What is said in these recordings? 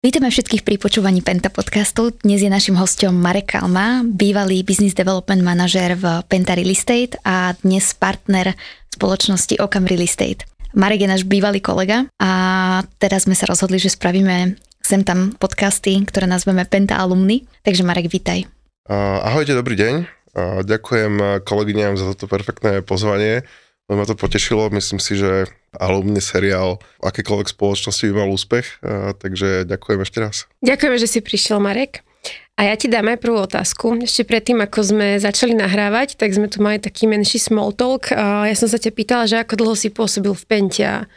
Vítame všetkých pri počúvaní Penta podcastu. Dnes je našim hostom Marek Kalma, bývalý business development manažer v Penta Real Estate a dnes partner spoločnosti Okam Real Estate. Marek je náš bývalý kolega a teraz sme sa rozhodli, že spravíme sem tam podcasty, ktoré nazveme Penta Alumny. Takže Marek, vítaj. Ahojte, dobrý deň. Ďakujem kolegyňam za toto perfektné pozvanie. Ma to potešilo, myslím si, že alumný seriál akékoľvek spoločnosti by mal úspech, takže ďakujem ešte raz. Ďakujeme, že si prišiel, Marek. A ja ti dám aj prvú otázku. Ešte predtým, ako sme začali nahrávať, tak sme tu mali taký menší small talk. Ja som sa ťa pýtala, že ako dlho si pôsobil v Pentia.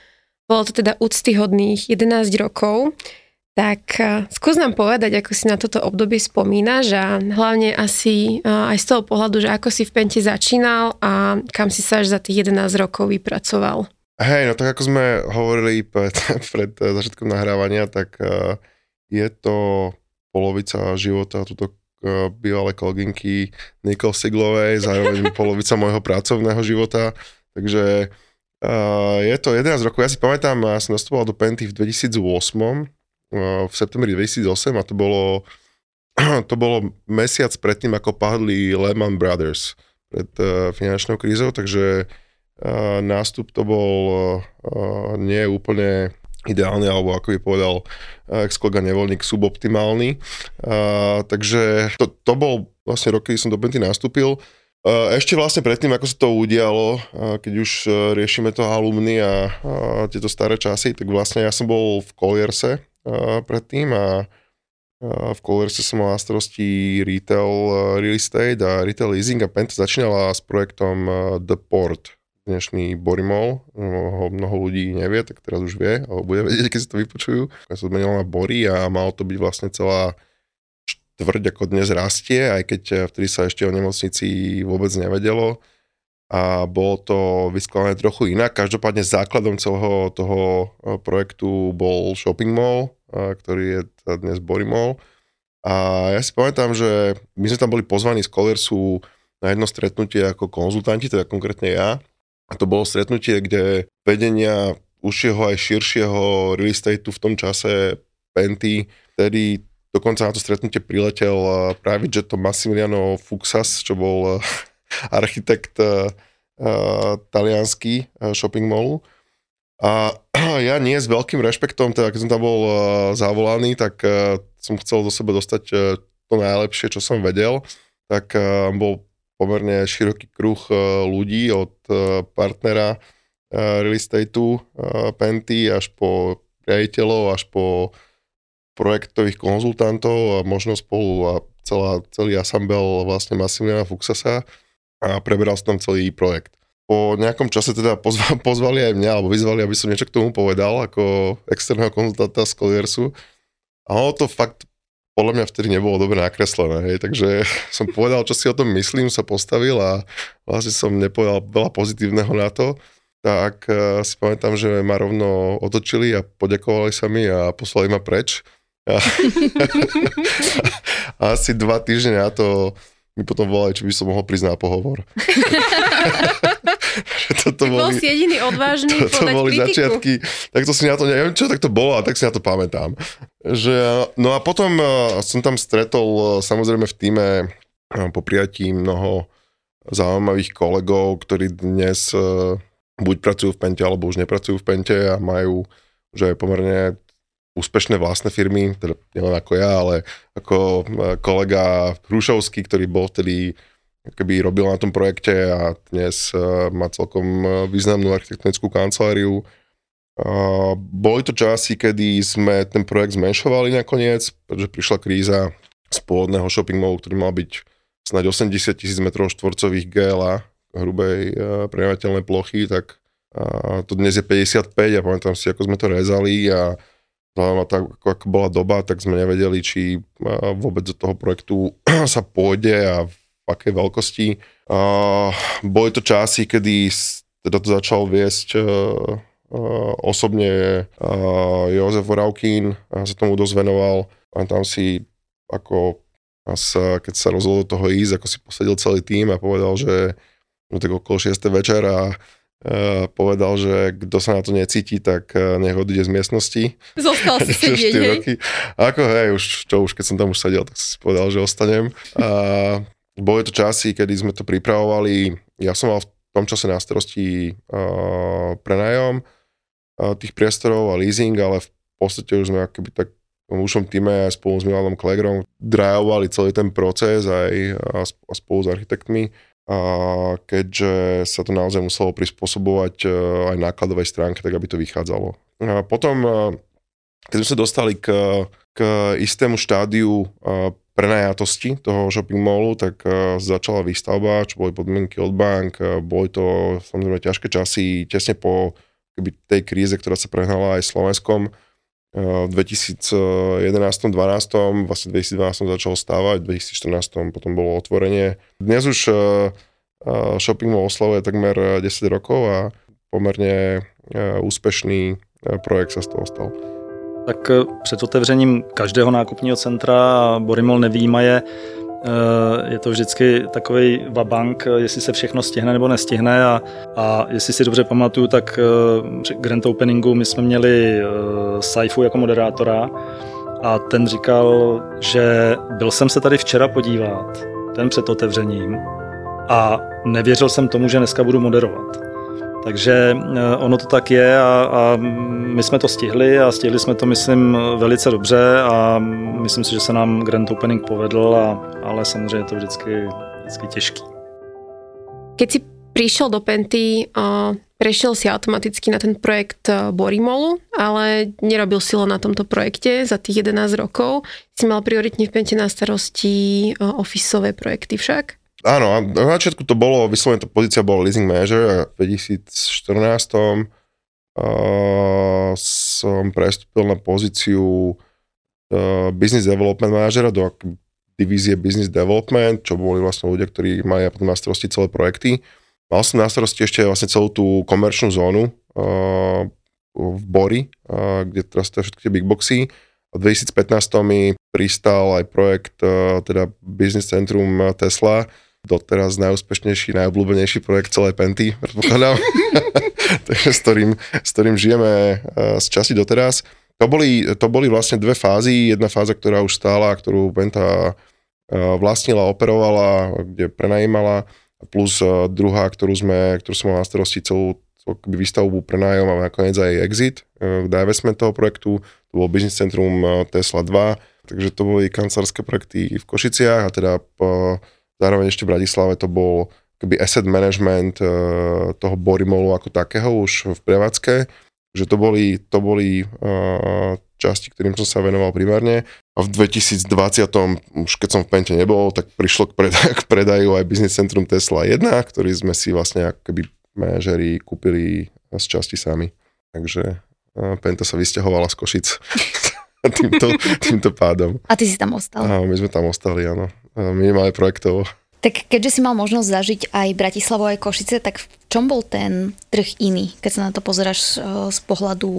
Bolo to teda úctyhodných 11 rokov. Tak skús nám povedať, ako si na toto obdobie spomínaš a hlavne asi aj z toho pohľadu, že ako si v Pente začínal a kam si sa až za tých 11 rokov vypracoval. Hej, no tak ako sme hovorili pred, pred eh, začiatkom nahrávania, tak je to polovica života tuto bývalé kolegynky Nikol Siglovej, zároveň polovica môjho pracovného života, takže je to 11 rokov. Ja si pamätám, ja som nastupoval do Penty v 2008, uh, v septembri 2008 a to bolo, to bolo mesiac predtým, ako padli Lehman Brothers pred uh, finančnou krízou, takže nástup to bol nie úplne ideálny, alebo ako by povedal ex-kolega Nevolník, suboptimálny. takže to, to bol vlastne rok, kedy som do Benty nastúpil. Ešte vlastne predtým, ako sa to udialo, keď už riešime to alumny a, tieto staré časy, tak vlastne ja som bol v Collierse predtým a v Colierse som mal na starosti retail real estate a retail leasing a Penta začínala s projektom The Port, dnešný Borimol, ho mnoho ľudí nevie, tak teraz už vie, alebo bude vedieť, keď si to vypočujú. Ja sa zmenil na Bory a malo to byť vlastne celá štvrť, ako dnes rastie, aj keď vtedy sa ešte o nemocnici vôbec nevedelo a bolo to vyskladané trochu inak. Každopádne základom celého toho e, projektu bol shopping mall, e, ktorý je dnes Borimol. A ja si pamätám, že my sme tam boli pozvaní z Colorsu na jedno stretnutie ako konzultanti, teda konkrétne ja. A to bolo stretnutie, kde vedenia užšieho aj širšieho real estateu v tom čase Penty, ktorý dokonca na to stretnutie priletel práve to Massimiliano Fuxas, čo bol architekt uh, talianský shopping mallu. A ja nie s veľkým rešpektom, teda keď som tam bol uh, zavolaný, tak uh, som chcel do seba dostať uh, to najlepšie, čo som vedel. Tak uh, bol pomerne široký kruh e, ľudí od e, partnera e, real estateu Penty až po riaditeľov, až po projektových konzultantov a možno spolu a celá, celý asambel vlastne Massimiliana Fuxasa a preberal som tam celý projekt. Po nejakom čase teda pozva, pozvali aj mňa, alebo vyzvali, aby som niečo k tomu povedal, ako externého konzultanta z Coliersu. A ono to fakt podľa mňa vtedy nebolo dobre nakreslené, hej, takže som povedal, čo si o tom myslím, sa postavil a vlastne som nepovedal veľa pozitívneho na to, tak uh, si pamätám, že ma rovno otočili a poďakovali sa mi a poslali ma preč. A asi dva týždne na to mi potom volali, či by som mohol prísť na pohovor. toto boli, bol si jediný odvážny to, to boli kritiku. začiatky, tak to si na to, neviem čo, tak to bolo a tak si na to pamätám. Že, no a potom uh, som tam stretol uh, samozrejme v týme uh, po prijatí mnoho zaujímavých kolegov, ktorí dnes buď pracujú v Pente, alebo už nepracujú v Pente a majú že pomerne úspešné vlastné firmy, teda nielen ako ja, ale ako kolega Hrušovský, ktorý bol vtedy keby robil na tom projekte a dnes uh, má celkom uh, významnú architektonickú kanceláriu. Boli to časy, kedy sme ten projekt zmenšovali nakoniec, pretože prišla kríza z pôvodného shopping mallu, ktorý mal byť snáď 80 tisíc m štvorcových GLA, hrubej prenateľnej plochy, tak to dnes je 55 a pamätám si, ako sme to rezali a vzhľadom tak, ako, ako bola doba, tak sme nevedeli, či uh, vôbec do toho projektu sa pôjde a v akej veľkosti. Uh, boli to časy, kedy teda to začal viesť uh, uh, osobne uh, Jozef Voravkín, a sa tomu dosť venoval. A tam si ako sa, keď sa rozhodol do toho ísť, ako si posadil celý tým a povedal, že no tak okolo 6. večer a povedal, že kto sa na to necíti, tak nech odíde z miestnosti. Zostal si sedieť, hej? Roky. Ako hej, už, čo už, keď som tam už sedel, tak si povedal, že ostanem. A boli to časy, kedy sme to pripravovali. Ja som mal v tom čase na starosti uh, prenajom uh, tých priestorov a leasing, ale v podstate už sme akoby tak v ušom týme aj spolu s Milanom Klegrom drajovali celý ten proces aj a, a spolu s architektmi. A keďže sa to naozaj muselo prispôsobovať aj nákladovej stránke, tak aby to vychádzalo. A potom, keď sme sa dostali k, k istému štádiu prenajatosti toho shopping mallu, tak začala výstavba, čo boli podmienky od bank, boli to samozrejme ťažké časy, tesne po keby, tej kríze, ktorá sa prehnala aj Slovenskom. Uh, v 2011-2012, vlastne 2012 začalo stávať, v 2014 potom bolo otvorenie. Dnes už uh, shopping mall oslavuje takmer 10 rokov a pomerne úspešný projekt sa z toho stal. Tak eh, před otevřením každého nákupního centra, Borimol nevýjímaje, eh, je to vždycky takový vabank, jestli se všechno stihne nebo nestihne a, a jestli si dobře pamatuju, tak eh, při Grand Openingu my jsme měli Saifu jako moderátora a ten říkal, že byl jsem se tady včera podívat, ten před otevřením a nevěřil jsem tomu, že dneska budu moderovat. Takže eh, ono to tak je a, a my jsme to stihli a stihli jsme to, myslím, velice dobře a myslím si, že se nám Grand Opening povedl, a, ale samozřejmě je to vždycky, vždycky těžký. Keď si prišiel do Penty, uh, prešiel si automaticky na ten projekt Borimolu, ale nerobil si len na tomto projekte za tých 11 rokov. Si mal prioritne v Pente na starosti ofisové projekty však? Áno, na začiatku to bolo, vyslovene tá pozícia bola leasing manager a v 2014 uh, som prestúpil na pozíciu uh, business development manažera do divízie business development, čo boli vlastne ľudia, ktorí mali potom na starosti celé projekty. Mal som na starosti ešte vlastne celú tú komerčnú zónu uh, v Bori, uh, kde teraz to všetky tie big boxy. V 2015 mi pristal aj projekt, uh, teda Business Centrum Tesla, doteraz najúspešnejší, najobľúbenejší projekt celej Penty, predpokladám, takže s ktorým, s ktorým žijeme eh, z časti doteraz. To boli, to boli vlastne dve fázy. Jedna fáza, ktorá už stála, ktorú Penta eh, vlastnila, operovala, kde prenajímala, plus eh, druhá, ktorú, sme, ktorú som mal na starosti celú výstavbu prenájom a nakoniec aj exit divestment toho projektu. To bol Business Centrum Tesla 2, takže to boli kancelárske projekty v Košiciach a teda po, Zároveň ešte v Bratislave to bol keby asset management uh, toho Borimolu ako takého už v prevádzke, že to boli, to boli uh, časti, ktorým som sa venoval primárne. A v 2020, už keď som v Pente nebol, tak prišlo k, predaj, k predaju aj Business Centrum Tesla 1, ktorý sme si vlastne ako keby manažeri kúpili z časti sami. Takže uh, Penta sa vysťahovala z Košic týmto, týmto pádom. A ty si tam ostal? A my sme tam ostali, áno minimálne projektovo. Tak keďže si mal možnosť zažiť aj Bratislavu, aj Košice, tak v čom bol ten trh iný, keď sa na to pozeráš eh, z pohľadu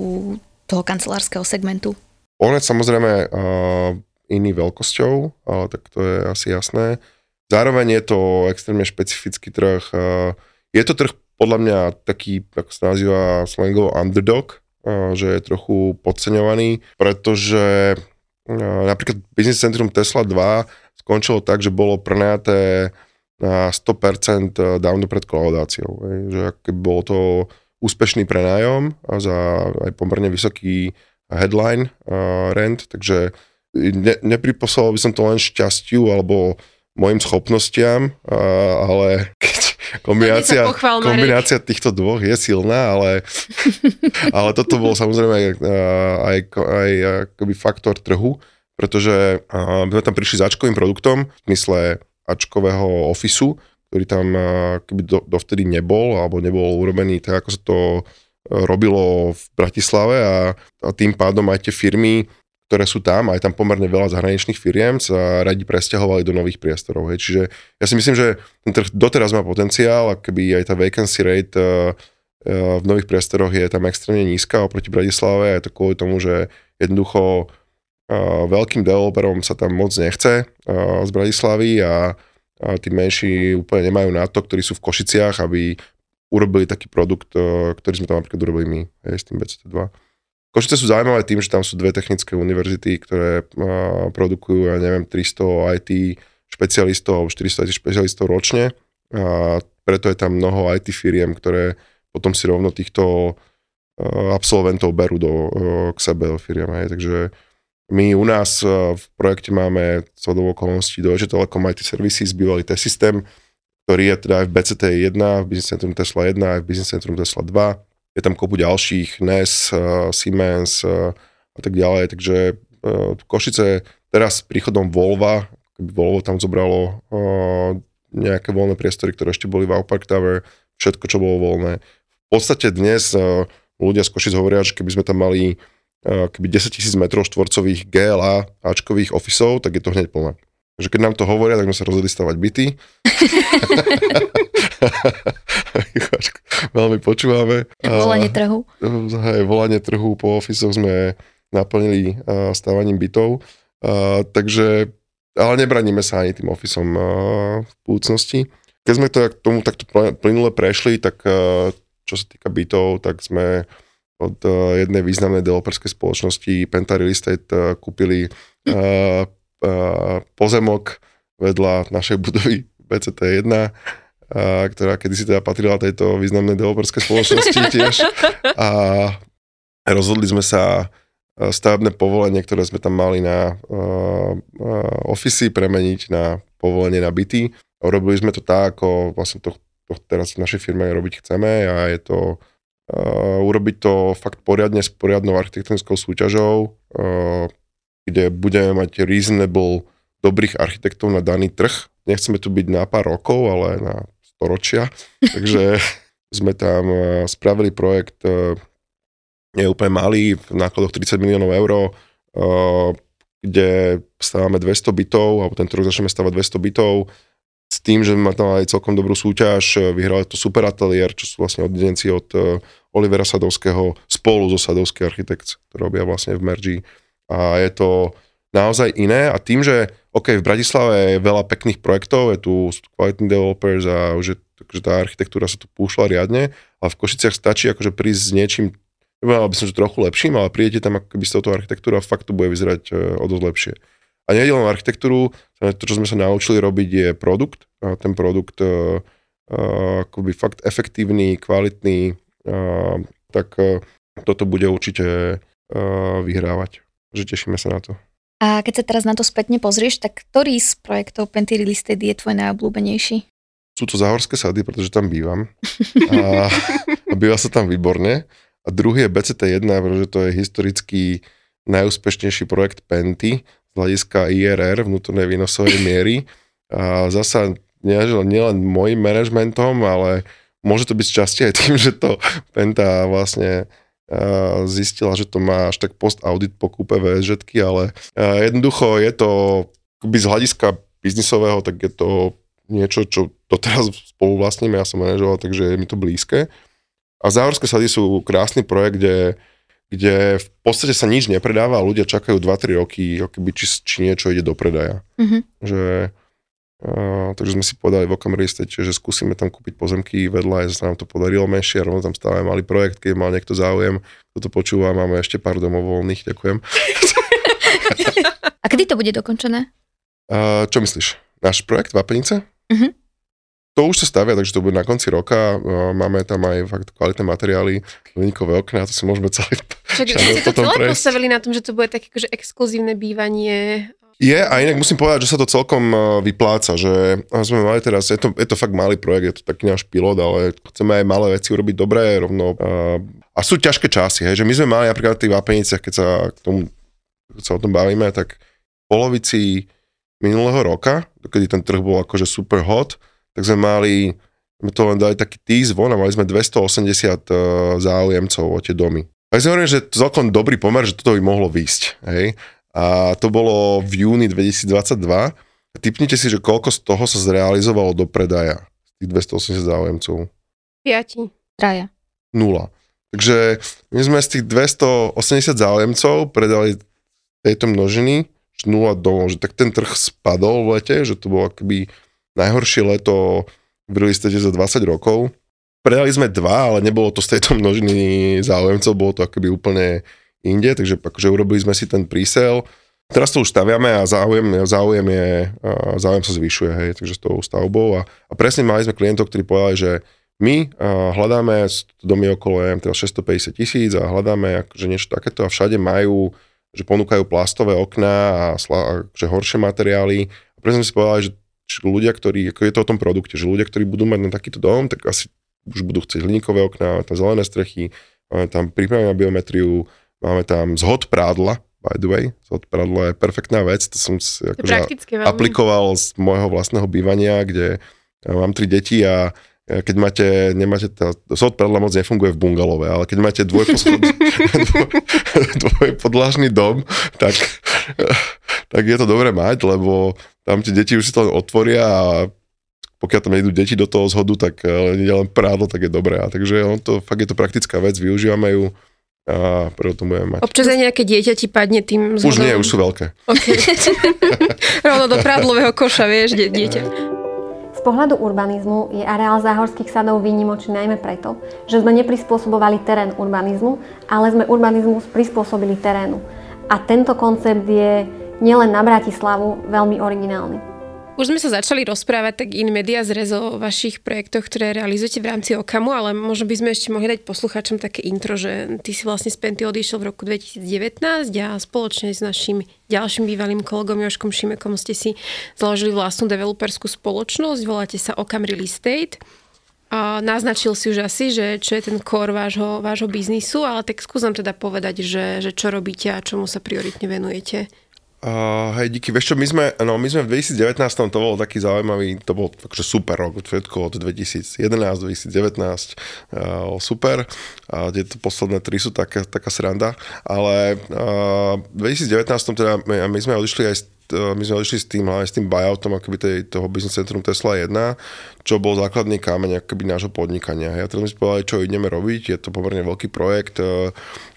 toho kancelárskeho segmentu? On je samozrejme uh, iný veľkosťou, ale tak to je asi jasné. Zároveň je to extrémne špecifický trh. Uh, je to trh podľa mňa taký, ako sa nazýva slangovo underdog, že je trochu podceňovaný, pretože napríklad Business Centrum Tesla 2 skončilo tak, že bolo prenajaté na 100% dávno pred kolaudáciou. Že keby bolo to úspešný prenájom a za aj pomerne vysoký headline uh, rent, takže ne, nepriposlal by som to len šťastiu alebo mojim schopnostiam, uh, ale keď kombinácia, pochval, kombinácia týchto dvoch je silná, ale, ale toto bol samozrejme aj, aj, aj akoby faktor trhu, pretože uh, sme tam prišli s Ačkovým produktom, v smysle Ačkového ofisu, ktorý tam keby do, dovtedy nebol, alebo nebol urobený tak, ako sa to uh, robilo v Bratislave a, a tým pádom aj tie firmy, ktoré sú tam, aj tam pomerne veľa zahraničných firiem, sa radi presťahovali do nových priestorov. Hej. Čiže ja si myslím, že ten trh doteraz má potenciál, a keby aj tá vacancy rate uh, uh, v nových priestoroch je tam extrémne nízka oproti Bratislave a je to kvôli tomu, že jednoducho veľkým developerom sa tam moc nechce z Bratislavy a, tí menší úplne nemajú na to, ktorí sú v Košiciach, aby urobili taký produkt, uh, ktorý sme tam napríklad urobili my, hej, s tým BCT2. Košice sú zaujímavé tým, že tam sú dve technické univerzity, ktoré uh, produkujú, ja neviem, 300 IT špecialistov alebo 400 IT špecialistov ročne. A preto je tam mnoho IT firiem, ktoré potom si rovno týchto uh, absolventov berú do, k sebe do firiem. Hej. Takže my u nás uh, v projekte máme celou okolností Deutsche Telekom IT Services, bývalý T-systém, ktorý je teda aj v BCT 1, v Business Centrum Tesla 1, aj v Business Centrum Tesla 2 je tam kopu ďalších, NES, uh, Siemens uh, a tak ďalej, takže Košice teraz s príchodom Volva, keby Volvo tam zobralo nejaké voľné priestory, ktoré ešte boli v Park Tower, všetko, čo bolo voľné. V podstate dnes ľudia z Košic hovoria, že keby sme tam mali keby 10 000 metrov štvorcových GLA Ačkových ofisov, tak je to hneď plné. Takže keď nám to hovoria, tak sme sa rozhodli stavať byty. Veľmi počúvame. Volanie trhu. Hej, volanie trhu po ofisoch sme naplnili stávaním bytov. Takže, ale nebraníme sa ani tým ofisom v budúcnosti. Keď sme to k tomu takto plynule prešli, tak čo sa týka bytov, tak sme od jednej významnej developerskej spoločnosti Penta Real Estate kúpili pozemok vedľa našej budovy BCT1, ktorá kedysi teda patrila tejto významnej developerskej spoločnosti tiež. A rozhodli sme sa stavebné povolenie, ktoré sme tam mali na ofisy, premeniť na povolenie na byty. Robili sme to tak, ako vlastne to, to teraz v našej firme robiť chceme a je to uh, urobiť to fakt poriadne s poriadnou architektonickou súťažou, uh, kde budeme mať reasonable dobrých architektov na daný trh. Nechceme tu byť na pár rokov, ale na storočia. Takže sme tam e, spravili projekt, je úplne malý, v nákladoch 30 miliónov eur, kde stávame 200 bytov, alebo tento rok začneme stavať 200 bytov, tým, že sme tam aj celkom dobrú súťaž, vyhrali to Super Atelier, čo sú vlastne oddenci od Olivera Sadovského spolu so Sadovský architekt, ktorý robia vlastne v Mergi a je to naozaj iné a tým, že OK, v Bratislave je veľa pekných projektov, je tu kvalitní developers a už je, takže tá architektúra sa tu púšla riadne, ale v Košiciach stačí akože prísť s niečím, nepovedal by som, že trochu lepším, ale prídete tam ako keby s touto architektúrou a fakt to bude vyzerať e, o dosť lepšie. A nie len architektúru, to, čo sme sa naučili robiť, je produkt. A ten produkt uh, akoby fakt efektívny, kvalitný, uh, tak uh, toto bude určite uh, vyhrávať že tešíme sa na to. A keď sa teraz na to spätne pozrieš, tak ktorý z projektov Penty Real Estate je tvoj najobľúbenejší? Sú to záhorské sady, pretože tam bývam. A, a býva sa tam výborne. A druhý je BCT1, pretože to je historický najúspešnejší projekt Penty z hľadiska IRR, vnútornej výnosovej miery. A zasa nielen nie môjim manažmentom, ale môže to byť časti aj tým, že to Penta vlastne zistila, že to má až tak post-audit po kúpe VSŽ, ale jednoducho je to z hľadiska biznisového, tak je to niečo, čo doteraz spolu vlastníme, ja som manažoval, takže je mi to blízke. A Záhorské sady sú krásny projekt, kde, kde v podstate sa nič nepredáva a ľudia čakajú 2-3 roky, či, či niečo ide do predaja. Mm-hmm. Že Uh, takže sme si povedali v Okamri že skúsime tam kúpiť pozemky vedľa, že sa nám to podarilo menšie, rovno tam stále mali projekt, keď mal niekto záujem, kto to počúva, máme ešte pár domov voľných, ďakujem. A kedy to bude dokončené? Uh, čo myslíš? Náš projekt Vápenice? Uh-huh. To už sa stavia, takže to bude na konci roka. Máme tam aj fakt kvalitné materiály, hliníkové okná, to si môžeme celý... Však ste to celé postavili na tom, že to bude také akože exkluzívne bývanie je a inak musím povedať, že sa to celkom e, vypláca, že sme mali teraz, je to, je to fakt malý projekt, je to taký náš pilot, ale chceme aj malé veci urobiť dobré rovno. A, a sú ťažké časy, hej, že my sme mali napríklad v tých vápeniciach, keď sa k tomu, keď sa o tom bavíme, tak v polovici minulého roka, kedy ten trh bol akože super hot, tak sme mali, sme to len dali taký tease von a mali sme 280 uh, e, záujemcov o tie domy. Tak si hovorím, že to celkom dobrý pomer, že toto by mohlo výjsť. Hej? A to bolo v júni 2022. Typnite si, že koľko z toho sa zrealizovalo do predaja z tých 280 záujemcov. 5. Traja. Nula. Takže my sme z tých 280 záujemcov predali tejto množiny nula domov, že tak ten trh spadol v lete, že to bolo akoby najhoršie leto v real estate za 20 rokov predali sme dva, ale nebolo to z tejto množiny záujemcov, bolo to akoby úplne inde, takže akože urobili sme si ten prísel. Teraz to už staviame a záujem, záujem, je, záujem sa zvyšuje, hej, takže s tou stavbou a, a presne mali sme klientov, ktorí povedali, že my hľadáme domy okolo neviem, teda 650 tisíc a hľadáme akože niečo takéto a všade majú, že ponúkajú plastové okná a, a že horšie materiály. A presne si povedali, že ľudia, ktorí, ako je to o tom produkte, že ľudia, ktorí budú mať na takýto dom, tak asi už budú chcieť hliníkové okná, tam zelené strechy, máme tam prípravy na biometriu, máme tam zhod prádla, by the way, zhod prádla je perfektná vec, to som si akože aplikoval z môjho vlastného bývania, kde mám tri deti a keď máte, nemáte, tá, zhod prádla moc nefunguje v bungalove, ale keď máte dvojposled, dvoj, dvojpodlažný dom, tak, tak je to dobré mať, lebo tam tie deti už si to len otvoria a pokiaľ tam idú deti do toho zhodu, tak eh, nie len prádlo, tak je dobré. A takže on to, fakt je to praktická vec, využívame ju a preto to budeme mať. Občas aj nejaké dieťa ti padne tým zhodom? Už nie, už sú veľké. Okay. Rovno do prádlového koša, vieš, dieťa. Z pohľadu urbanizmu je areál záhorských sadov výnimočný najmä preto, že sme neprispôsobovali terén urbanizmu, ale sme urbanizmus prispôsobili terénu. A tento koncept je nielen na Bratislavu veľmi originálny. Už sme sa začali rozprávať tak in media zrezo o vašich projektoch, ktoré realizujete v rámci Okamu, ale možno by sme ešte mohli dať poslucháčom také intro, že ty si vlastne z Penty odišiel v roku 2019 a spoločne s našim ďalším bývalým kolegom Joškom Šimekom ste si založili vlastnú developerskú spoločnosť, voláte sa Okam Real Estate. A naznačil si už asi, že čo je ten core vášho, vášho biznisu, ale tak skúsam teda povedať, že, že čo robíte a čomu sa prioritne venujete. Uh, hej, díky. Vieš čo, my sme, no, my sme v 2019, to bol taký zaujímavý, to bol akože super rok, všetko od 2011, 2019, uh, super. A tieto posledné tri sú taká, taká sranda, ale uh, v 2019 teda my, my sme odišli aj my sme odišli s tým, hlavne s tým buyoutom akoby tej, toho business centrum Tesla 1, čo bol základný kameň akoby nášho podnikania. Ja teraz sme si povedali, čo ideme robiť, je to pomerne veľký projekt,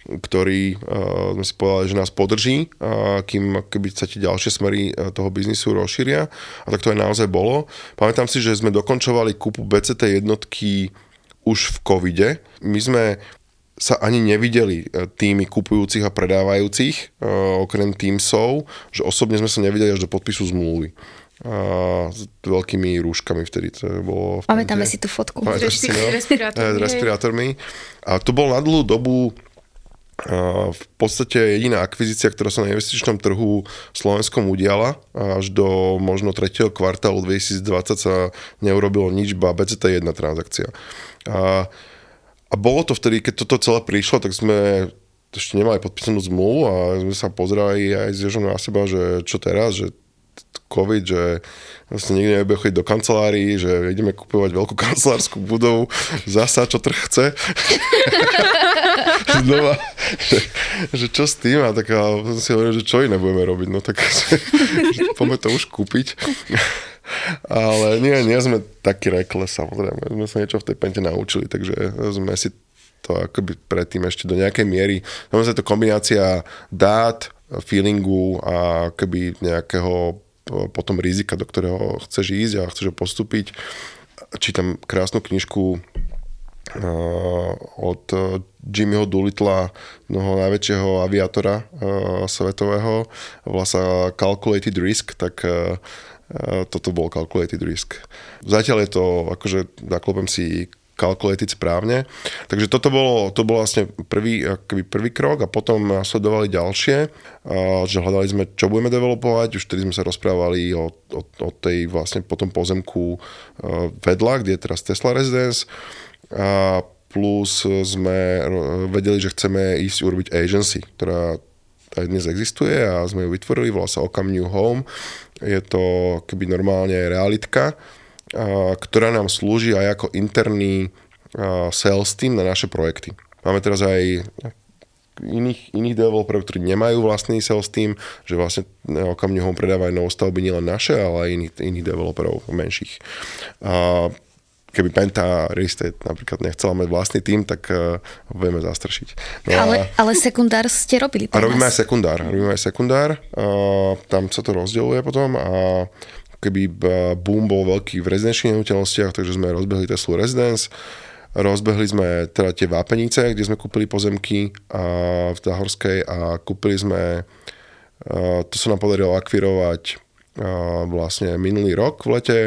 ktorý uh, sme si povedali, že nás podrží, uh, kým keby sa tie ďalšie smery toho biznisu rozšíria. A tak to aj naozaj bolo. Pamätám si, že sme dokončovali kúpu BCT jednotky už v covide. My sme sa ani nevideli tými kupujúcich a predávajúcich, uh, okrem Teamsov, že osobne sme sa nevideli až do podpisu zmluvy a s veľkými rúškami vtedy to bolo. Pamätáme si tú fotku. S respirátormi. A to bol na dlhú dobu v podstate jediná akvizícia, ktorá sa na investičnom trhu Slovenskom udiala až do možno 3. kvartálu 2020 sa neurobilo nič, ba BCT jedna transakcia. A, a bolo to vtedy, keď toto celé prišlo, tak sme ešte nemali podpísanú zmluvu a sme sa pozerali aj s Jožom na seba, že čo teraz, že COVID, že vlastne nikto nebude chodiť do kancelárií, že ideme kupovať veľkú kancelárskú budovu, zasa čo trh chce. Znova, že, že čo s tým? A tak a som si hovoril, že čo iné budeme robiť, no tak poďme to už kúpiť. Ale nie, nie sme takí rekle, samozrejme. Sme sa niečo v tej pente naučili, takže sme si to akoby predtým ešte do nejakej miery. Samozrejme, to kombinácia dát, feelingu a keby nejakého potom rizika, do ktorého chceš ísť a chceš ho postúpiť. Čítam krásnu knižku od Jimmyho Doolitla, mnoho najväčšieho aviátora svetového, volá sa Calculated Risk, tak toto bol Calculated Risk. Zatiaľ je to, akože zaklopem si calculated správne. Takže toto bolo, to bol vlastne prvý, akoby prvý krok a potom nasledovali ďalšie, že hľadali sme, čo budeme developovať, už vtedy sme sa rozprávali o, o, o tej vlastne potom pozemku vedľa, kde je teraz Tesla Residence a plus sme vedeli, že chceme ísť urobiť agency, ktorá aj dnes existuje a sme ju vytvorili, volá sa Ocam New Home. Je to keby normálne realitka, ktorá nám slúži aj ako interný sales team na naše projekty. Máme teraz aj iných, iných developerov, ktorí nemajú vlastný sales team, že vlastne okamňuhom predávajú novostavby nielen naše, ale aj iných, iných developerov menších. Keby Penta Real Estate napríklad nechcela mať vlastný tým, tak uh, ho budeme zastršiť. No ale, a, ale sekundár ste robili A robíme aj sekundár. Robíme aj sekundár. Uh, tam sa to rozdeľuje potom a keby boom bol veľký v rezidenčných nehnuteľnostiach, takže sme rozbehli Tesla Residence Rozbehli sme teda tie Vápenice, kde sme kúpili pozemky a v Záhorskej a kúpili sme, to sa nám podarilo akvirovať vlastne minulý rok v lete,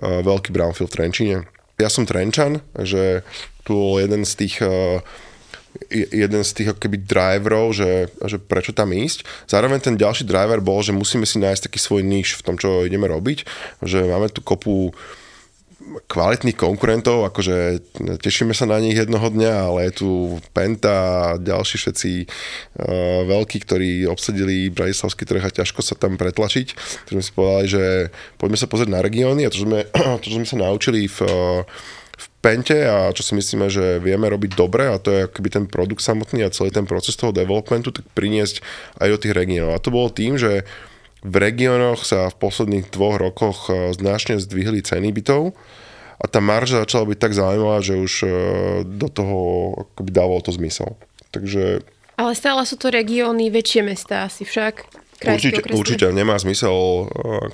veľký brownfield v Trenčine. Ja som Trenčan, že tu bol jeden z tých jeden z tých keby driverov, že, že prečo tam ísť. Zároveň ten ďalší driver bol, že musíme si nájsť taký svoj níž v tom, čo ideme robiť, že máme tu kopu kvalitných konkurentov, akože tešíme sa na nich jednoho dňa, ale je tu Penta a ďalší všetci uh, veľkí, ktorí obsadili Bratislavský trh a ťažko sa tam pretlačiť. Takže sme si povedali, že poďme sa pozrieť na regióny a to, sme, to, sme sa naučili v, v Pente a čo si myslíme, že vieme robiť dobre a to je akoby ten produkt samotný a celý ten proces toho developmentu, tak priniesť aj do tých regiónov. A to bolo tým, že v regiónoch sa v posledných dvoch rokoch e, značne zdvihli ceny bytov a tá marža začala byť tak zaujímavá, že už e, do toho akoby dávalo to zmysel. Takže... Ale stále sú to regióny, väčšie mesta asi však. Určite, určite nemá zmysel e,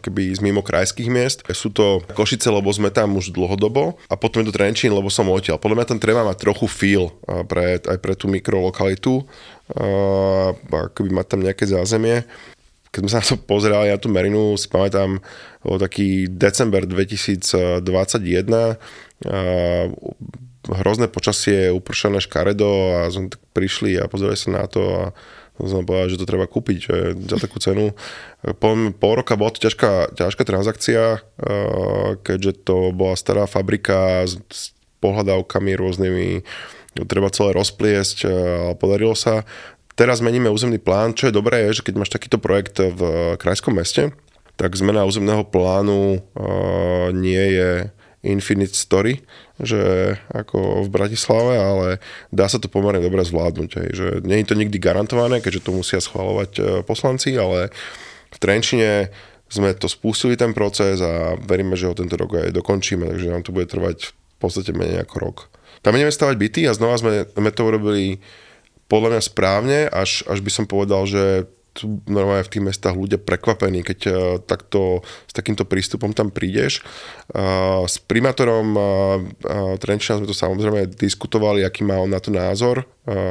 keby z mimo krajských miest. Sú to Košice, lebo sme tam už dlhodobo a potom je to Trenčín, lebo som odtiaľ. Podľa mňa tam treba mať trochu feel pre, aj pre tú mikrolokalitu, akoby mať tam nejaké zázemie keď sme sa na to pozerali, na tú Merinu, si pamätám, bol taký december 2021, hrozné počasie, upršané škaredo a sme tak prišli a pozerali sa na to a som povedal, že to treba kúpiť že za takú cenu. Po, pol roka bola to ťažká, ťažká transakcia, keďže to bola stará fabrika s, s pohľadávkami rôznymi, treba celé rozpliesť, ale podarilo sa. Teraz meníme územný plán, čo je dobré, je, že keď máš takýto projekt v krajskom meste, tak zmena územného plánu uh, nie je infinite story, že ako v Bratislave, ale dá sa to pomerne dobre zvládnuť. Aj, že nie je to nikdy garantované, keďže to musia schvalovať uh, poslanci, ale v Trenčine sme to spustili ten proces a veríme, že ho tento rok aj dokončíme, takže nám to bude trvať v podstate menej ako rok. Tam ideme stavať byty a znova sme, sme to urobili podľa mňa správne, až, až by som povedal, že tu normálne v tých mestách ľudia prekvapení, keď uh, takto, s takýmto prístupom tam prídeš. Uh, s primátorom uh, Trenčina sme to samozrejme diskutovali, aký má on na to názor,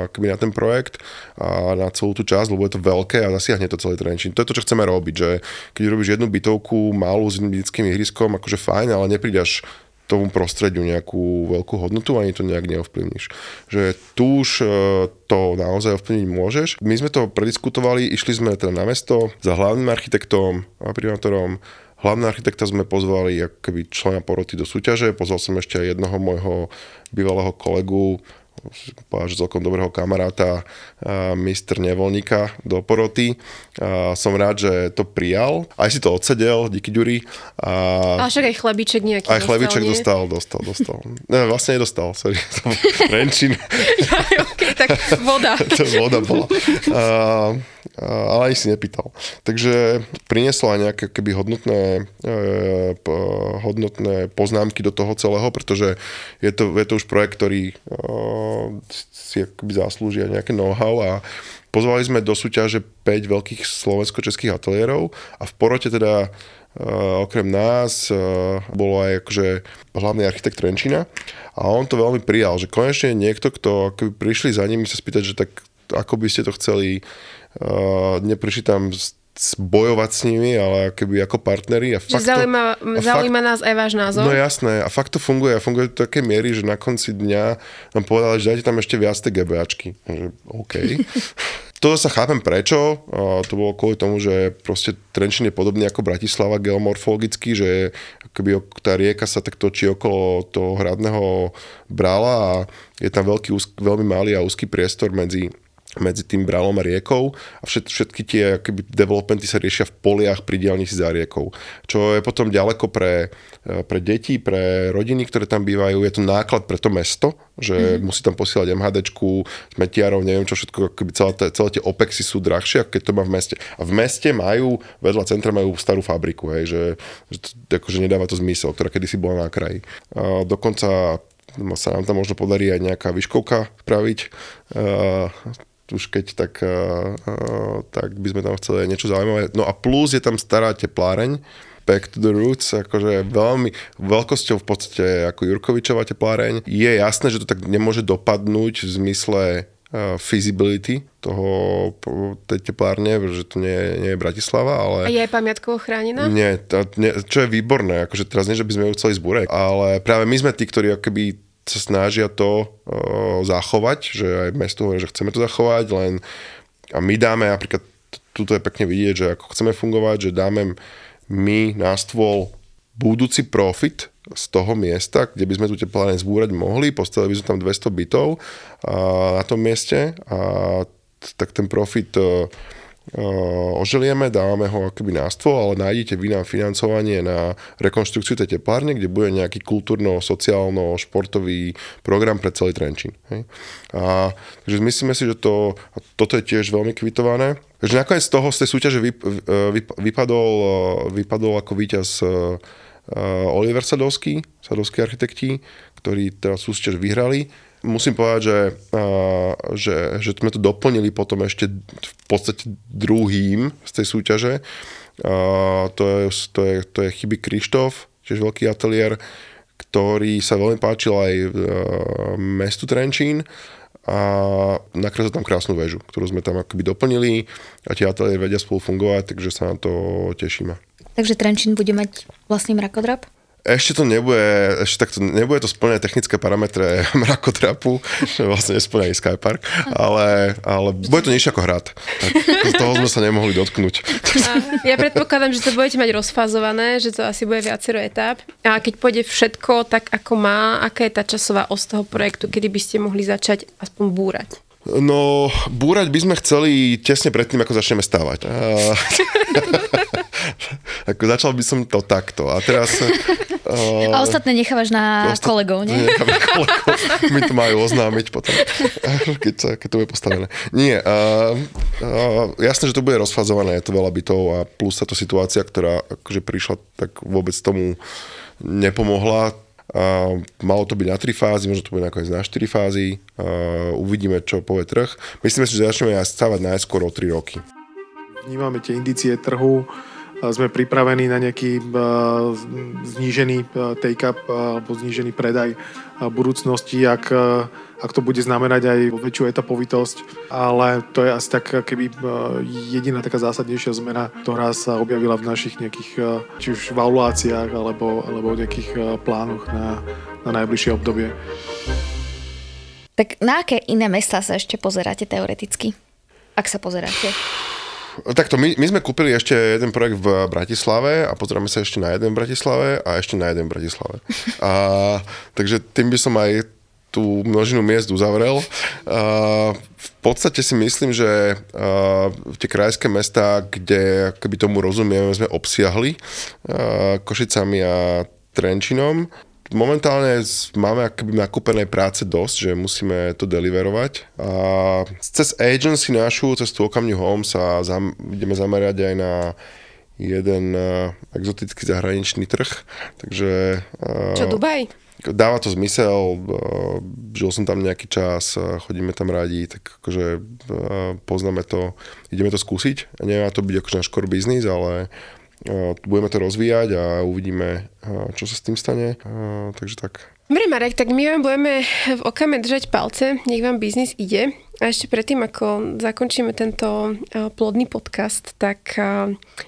keby na ten projekt a na celú tú časť, lebo je to veľké a zasiahne to celý Trenčín. To je to, čo chceme robiť, že keď robíš jednu bytovku malú s jedným detským ihriskom, akože fajn, ale neprídaš tomu prostrediu nejakú veľkú hodnotu, ani to nejak neovplyvníš. Že tu už e, to naozaj ovplyvniť môžeš. My sme to prediskutovali, išli sme teda na mesto za hlavným architektom a primátorom Hlavného architekta sme pozvali keby člena poroty do súťaže, pozval som ešte aj jednoho môjho bývalého kolegu, povedal, že celkom dobrého kamaráta, mistr nevoľníka do poroty. A som rád, že to prijal. Aj si to odsedel, díky Ďuri. A... Ale však aj chlebiček nejaký Aj chlebiček dostal, dostal, dostal. Ne, vlastne nedostal, sorry. Renčín. ja, okay, tak voda. to voda bola. A, ale aj si nepýtal. Takže prinieslo aj nejaké keby hodnotné, e, hodnotné poznámky do toho celého, pretože je to, je to už projekt, ktorý e, si akoby zaslúžia nejaké know-how a pozvali sme do súťaže 5 veľkých slovensko-českých ateliérov a v porote teda Uh, okrem nás uh, bolo aj akože hlavný architekt Trenčina a on to veľmi prijal, že konečne niekto, kto akoby prišli za nimi sa spýtať, že tak ako by ste to chceli, uh, neprišli tam bojovať s nimi, ale keby ako partneri. A fakt zaujíma, to, a zaujíma fakt, nás aj váš názor? No jasné, a fakt to funguje. A funguje to také miery, že na konci dňa nám povedali, že dajte tam ešte viac tie GBAčky. OK. to sa chápem prečo. A to bolo kvôli tomu, že proste Trenčín je podobný ako Bratislava geomorfologicky, že keby tá rieka sa tak točí okolo toho hradného brála a je tam veľký, veľmi malý a úzky priestor medzi medzi tým bralom a riekou a všet, všetky tie akoby, developmenty sa riešia v poliach pri diálnici za riekou. Čo je potom ďaleko pre, e, pre deti, pre rodiny, ktoré tam bývajú. Je to náklad pre to mesto, že mm-hmm. musí tam posielať MHDčku, smetiarov, neviem čo všetko, akoby celé, celé tie OPEXy sú drahšie, keď to má v meste. A v meste majú, vedľa centra majú starú fabriku, hej, že, že to, akože nedáva to zmysel, ktorá kedysi bola na kraji. A dokonca sa nám tam možno podarí aj nejaká výškovka spraviť už keď tak, uh, tak by sme tam chceli niečo zaujímavé. No a plus je tam stará tepláreň, back to the roots, akože veľmi veľkosťou v podstate ako Jurkovičová tepláreň. Je jasné, že to tak nemôže dopadnúť v zmysle uh, feasibility toho tej teplárne, že to nie, nie je Bratislava, ale... A je aj pamiatkovo chránená? Nie, to, nie, čo je výborné, akože teraz nie, že by sme ju chceli zbúrať, ale práve my sme tí, ktorí akoby sa snažia to uh, zachovať, že aj mesto hovorí, že chceme to zachovať, len a my dáme napríklad, tuto je pekne vidieť, že ako chceme fungovať, že dáme my na stôl budúci profit z toho miesta, kde by sme tu tepláreň zbúrať mohli, postavili by sme tam 200 bytov a, na tom mieste a tak ten profit uh, oželieme, dávame ho akoby na stôl, ale nájdete vy nám financovanie na rekonštrukciu tej teplárne, kde bude nejaký kultúrno-sociálno-športový program pre celý Trenčín. Hej? A, takže myslíme si, že to, a toto je tiež veľmi kvitované. Takže nakoniec z toho z tej súťaže vyp, vyp, vypadol, vypadol ako víťaz Oliver Sadovský, Sadovský architekti, ktorí teraz súťaž vyhrali musím povedať, že, že, že sme to doplnili potom ešte v podstate druhým z tej súťaže. To je, to je, to je Chyby Krištof, tiež veľký ateliér, ktorý sa veľmi páčil aj mestu Trenčín a nakreslil tam krásnu väžu, ktorú sme tam akoby doplnili a tie ateliéry vedia spolu fungovať, takže sa na to tešíme. Takže Trenčín bude mať vlastný mrakodrap? Ešte to nebude, ešte takto, nebude to splňať technické parametre mrakotrapu, vlastne nesplňa aj Skypark, ale, ale bude to nižšie ako hrad. Tak z toho sme sa nemohli dotknúť. Ja predpokladám, že to budete mať rozfázované, že to asi bude viacero etáp. A keď pôjde všetko tak, ako má, aká je tá časová os toho projektu, kedy by ste mohli začať aspoň búrať? No, búrať by sme chceli tesne predtým, ako začneme stávať. ako začal by som to takto. A teraz... Uh, a ostatné nechávaš na ostat... kolegov, nie? kolegov. Mi to majú oznámiť potom, keď, sa, keď to bude postavené. Nie, uh, uh, jasné, že to bude rozfazované, je to veľa bytov a plus táto situácia, ktorá akože prišla, tak vôbec tomu nepomohla. Uh, malo to byť na tri fázy, možno to bude nakoniec na štyri fázy. Uh, uvidíme, čo povie trh. Myslíme si, že začneme aj stávať najskôr o tri roky. Vnímame tie indície trhu, sme pripravení na nejaký znížený take-up alebo znížený predaj budúcnosti, ak, ak to bude znamenať aj väčšiu etapovitosť. Ale to je asi tak keby jediná taká zásadnejšia zmena, ktorá sa objavila v našich nejakých či už valuáciách alebo, alebo nejakých plánoch na, na najbližšie obdobie. Tak na aké iné mesta sa ešte pozeráte teoreticky? Ak sa pozeráte? Takto, my, my sme kúpili ešte jeden projekt v Bratislave a pozrieme sa ešte na jeden v Bratislave a ešte na jeden v Bratislave. A, takže tým by som aj tú množinu miest uzavrel. A, v podstate si myslím, že a, tie krajské mesta, kde keby tomu rozumieme, sme obsiahli a, Košicami a Trenčinom momentálne máme akoby nakúpené práce dosť, že musíme to deliverovať. A cez agency našu, cez tú Okamňu Home sa zam, ideme zamerať aj na jeden uh, exotický zahraničný trh. Takže... Uh, Čo, Dubaj? Dáva to zmysel, uh, žil som tam nejaký čas, uh, chodíme tam radi, tak akože uh, poznáme to, ideme to skúsiť. Nemá to byť akože náš core business, ale budeme to rozvíjať a uvidíme, čo sa s tým stane. Takže tak. Dobre Marek, tak my vám budeme v okame držať palce, nech vám biznis ide. A ešte predtým, ako zakončíme tento plodný podcast, tak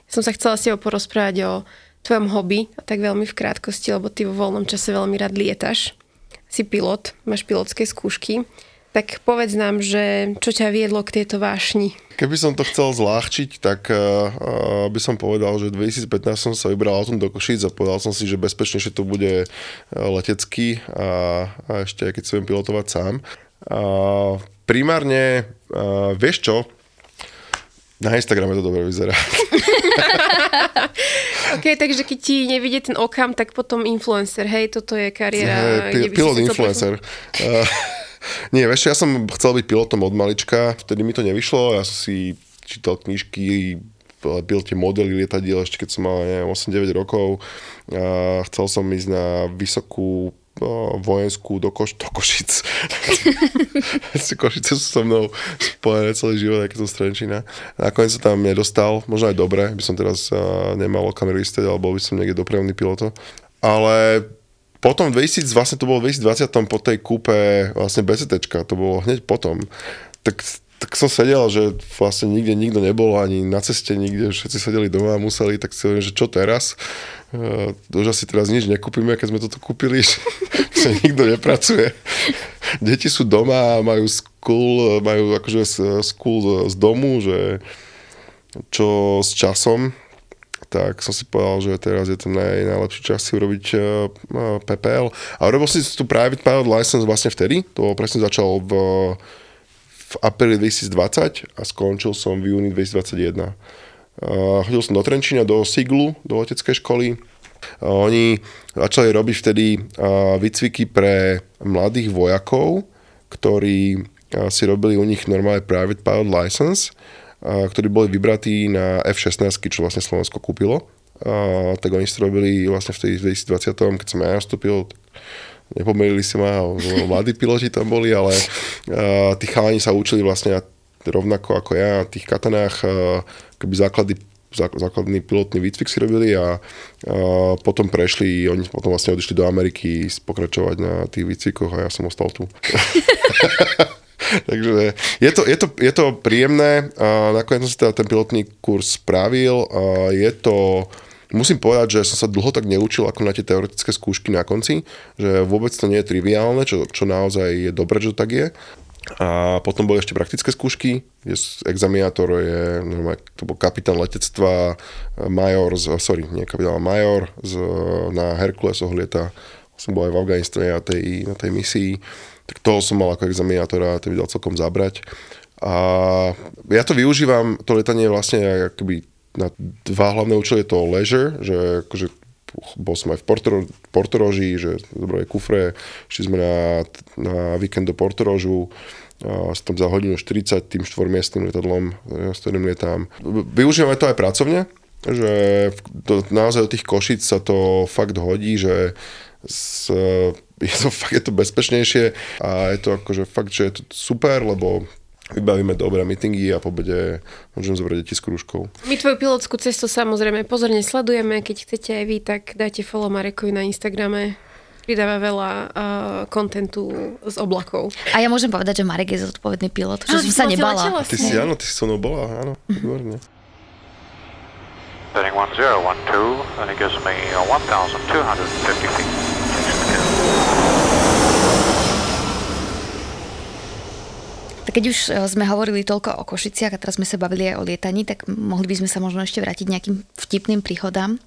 som sa chcela s tebou porozprávať o tvojom hobby, a tak veľmi v krátkosti, lebo ty vo voľnom čase veľmi rád lietaš. Si pilot, máš pilotské skúšky. Tak povedz nám, že čo ťa viedlo k tejto vášni? Keby som to chcel zľahčiť, tak uh, by som povedal, že v 2015 som sa vybral autom do Košíc a povedal som si, že bezpečnejšie to bude letecký a, a ešte keď chcem pilotovať sám. Uh, primárne, uh, vieš čo, na Instagrame to dobre vyzerá. OK, takže keď ti nevidie ten okam, tak potom influencer, hej, toto je kariéra. Hey, pilot influencer. Uh, nie, vieš, ja som chcel byť pilotom od malička, vtedy mi to nevyšlo, ja som si čítal knižky, pil tie modely lietadiel ešte keď som mal neviem, 8-9 rokov. A chcel som ísť na vysokú vojenskú do, Koš, do Košic. Košice sú so mnou spojené celý život, keď som Strenčina. Nakoniec sa tam nedostal, možno aj dobre, by som teraz uh, nemal kameristed, alebo by som niekde dopravný piloto. Ale potom 2000, vlastne to bolo v 2020 po tej kúpe vlastne BCT, to bolo hneď potom. Tak tak som sedel, že vlastne nikde nikto nebol, ani na ceste nikde, všetci sedeli doma a museli, tak si hovorím, že čo teraz? Uh, už asi teraz nič nekúpime, keď sme toto kúpili, že sa nikto nepracuje. Deti sú doma, majú school, majú akože school z domu, že čo s časom, tak som si povedal, že teraz je ten naj, najlepší čas si urobiť uh, PPL. A urobil si tu private pilot license vlastne vtedy, to presne začal v v apríli 2020 a skončil som v júni 2021. Uh, chodil som do Trenčína, do Siglu, do leteckej školy. Uh, oni začali robiť vtedy uh, výcviky pre mladých vojakov, ktorí si robili u nich normálne private pilot license, ktorí boli vybratí na F-16, čo vlastne Slovensko kúpilo. Tak oni si robili vlastne v 2020, keď som ja nastúpil, nepomýlili si ma, mladí piloti tam boli, ale uh, tí chalani sa učili vlastne rovnako ako ja na tých katanách, keby základy základný pilotný výcvik si robili a, a potom prešli, oni potom vlastne odišli do Ameriky pokračovať na tých výcvikoch a ja som ostal tu. Takže je to, je to, je to príjemné, nakoniec som si teda ten pilotný kurz spravil, je to Musím povedať, že som sa dlho tak neučil ako na tie teoretické skúšky na konci, že vôbec to nie je triviálne, čo, čo naozaj je dobré, že to tak je. A potom boli ešte praktické skúšky, kde examinátor je, to bol kapitán letectva, major, z, sorry, nie kapitán, major z, na Herkulesoch lieta, som bol aj v Afganistane na tej, na tej misii, tak toho som mal ako examinátora a to videl celkom zabrať. A ja to využívam, to letanie vlastne akoby na dva hlavné účely je to leisure, že akože bol som aj v Portoro, Portoroži, že zobrali kufre, šli sme na, na víkend do Portorožu, a som tam za hodinu 40 tým štvormiestným letadlom, s ktorým lietám. Využívame to aj pracovne, že to, naozaj do tých košic sa to fakt hodí, že s, je to fakt je to bezpečnejšie a je to akože fakt, že je to super, lebo vybavíme dobré meetingy a po bede môžem zobrať deti s krúžkou. My tvoju pilotskú cestu samozrejme pozorne sledujeme, keď chcete aj vy, tak dajte follow Marekovi na Instagrame pridáva veľa kontentu uh, z oblakov. A ja môžem povedať, že Marek je zodpovedný pilot, že som sa nebala. Ty si, áno, ty si so mnou bola, áno, výborne. Setting 1012, and it gives me 1250 feet. Tak keď už e, sme hovorili toľko o Košiciach a teraz sme sa bavili aj o lietaní, tak mohli by sme sa možno ešte vrátiť nejakým vtipným príchodám.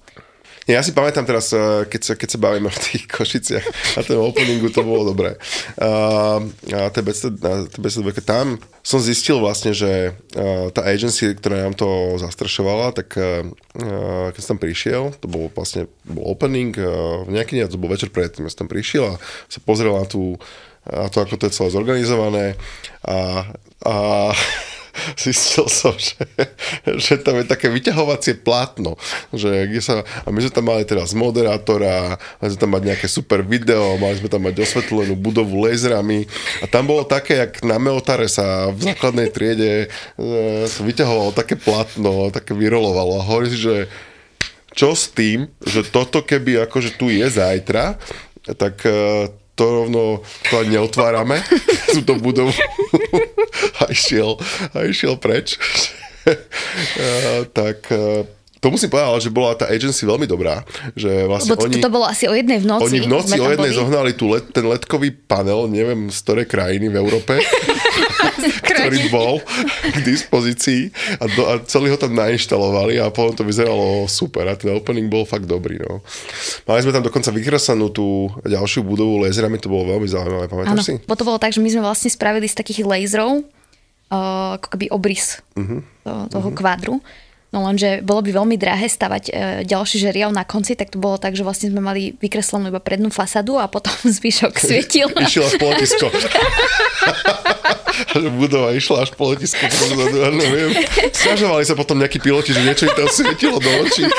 Ja si pamätám teraz, e, keď sa, keď sa bavíme o tých Košiciach a ten openingu, to bolo dobré. A, a TBC, tam som zistil vlastne, že tá agency, ktorá nám to zastrašovala, tak keď som tam prišiel, to bol vlastne bol opening, nejaký deň, to bol večer predtým, ja som tam prišiel a sa pozrel na tú a to, ako to je celé zorganizované. A, a zistil som, že, že tam je také vyťahovacie plátno, že kde sa, a my sme tam mali teraz moderátora, mali sme tam mať nejaké super video, mali sme tam mať osvetlenú budovu laserami a tam bolo také, jak na Meotare sa v základnej triede e, sa vyťahovalo také plátno, také vyrolovalo. A hovorí si, že čo s tým, že toto keby akože tu je zajtra, tak e, to rovno to ani neotvárame, túto budovu. a išiel, a išiel preč. tak to musím povedať, že bola tá agency veľmi dobrá. Že vlastne Lebo oni, to bolo asi o jednej v noci. Oni v noci o jednej boli. zohnali tu let, ten letkový panel, neviem z ktorej krajiny v Európe, ktorý bol k dispozícii a, do, a celý ho tam nainštalovali a potom to vyzeralo super a ten opening bol fakt dobrý. No. Mali sme tam dokonca vykresanú tú ďalšiu budovu laserami, to bolo veľmi zaujímavé, pamätáš ano, si? to bolo tak, že my sme vlastne spravili z takých laserov uh, ako keby obrys uh-huh. toho uh-huh. kvádru No lenže bolo by veľmi drahé stavať e, ďalší žeriav na konci, tak to bolo tak, že vlastne sme mali vykreslenú iba prednú fasadu a potom zvyšok svietil. Išiel až po letisko. budova išla až po letisku. Ja neviem. Sťažovali sa potom nejakí piloti, že niečo im tam svietilo do očí.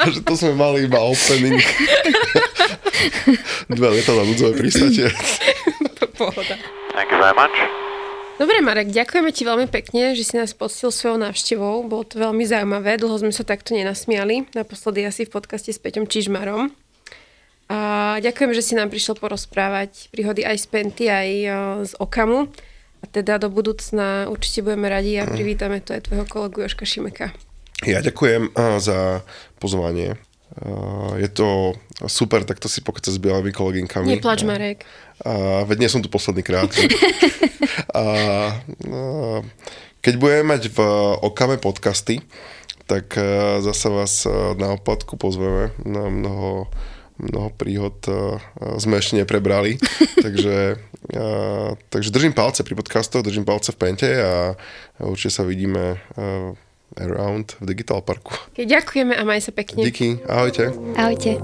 A že to sme mali iba opening. Dva leta na núdzové pristatie. Pohoda. Thank you very much. Dobre, Marek, ďakujeme ti veľmi pekne, že si nás poctil svojou návštevou. Bolo to veľmi zaujímavé, dlho sme sa takto nenasmiali. Naposledy asi v podcaste s Peťom Čižmarom. A ďakujem, že si nám prišiel porozprávať príhody aj z Penty, aj o, z Okamu. A teda do budúcna určite budeme radi a privítame tu aj tvojho kolegu Joška Šimeka. Ja ďakujem a, za pozvanie. A, Je to super takto si pokecať s bielými koleginkami. Neplač, Marek. A, veď nie som tu posledný krát. a, a, keď budeme mať v Okame podcasty, tak a, zasa vás a, na opadku pozveme na mnoho, mnoho príhod sme ešte neprebrali. takže, a, takže držím palce pri podcastoch, držím palce v Pente a, určite sa vidíme around v Digital Parku. Ďakujeme a maj sa pekne. Díky, ahojte. Ahojte.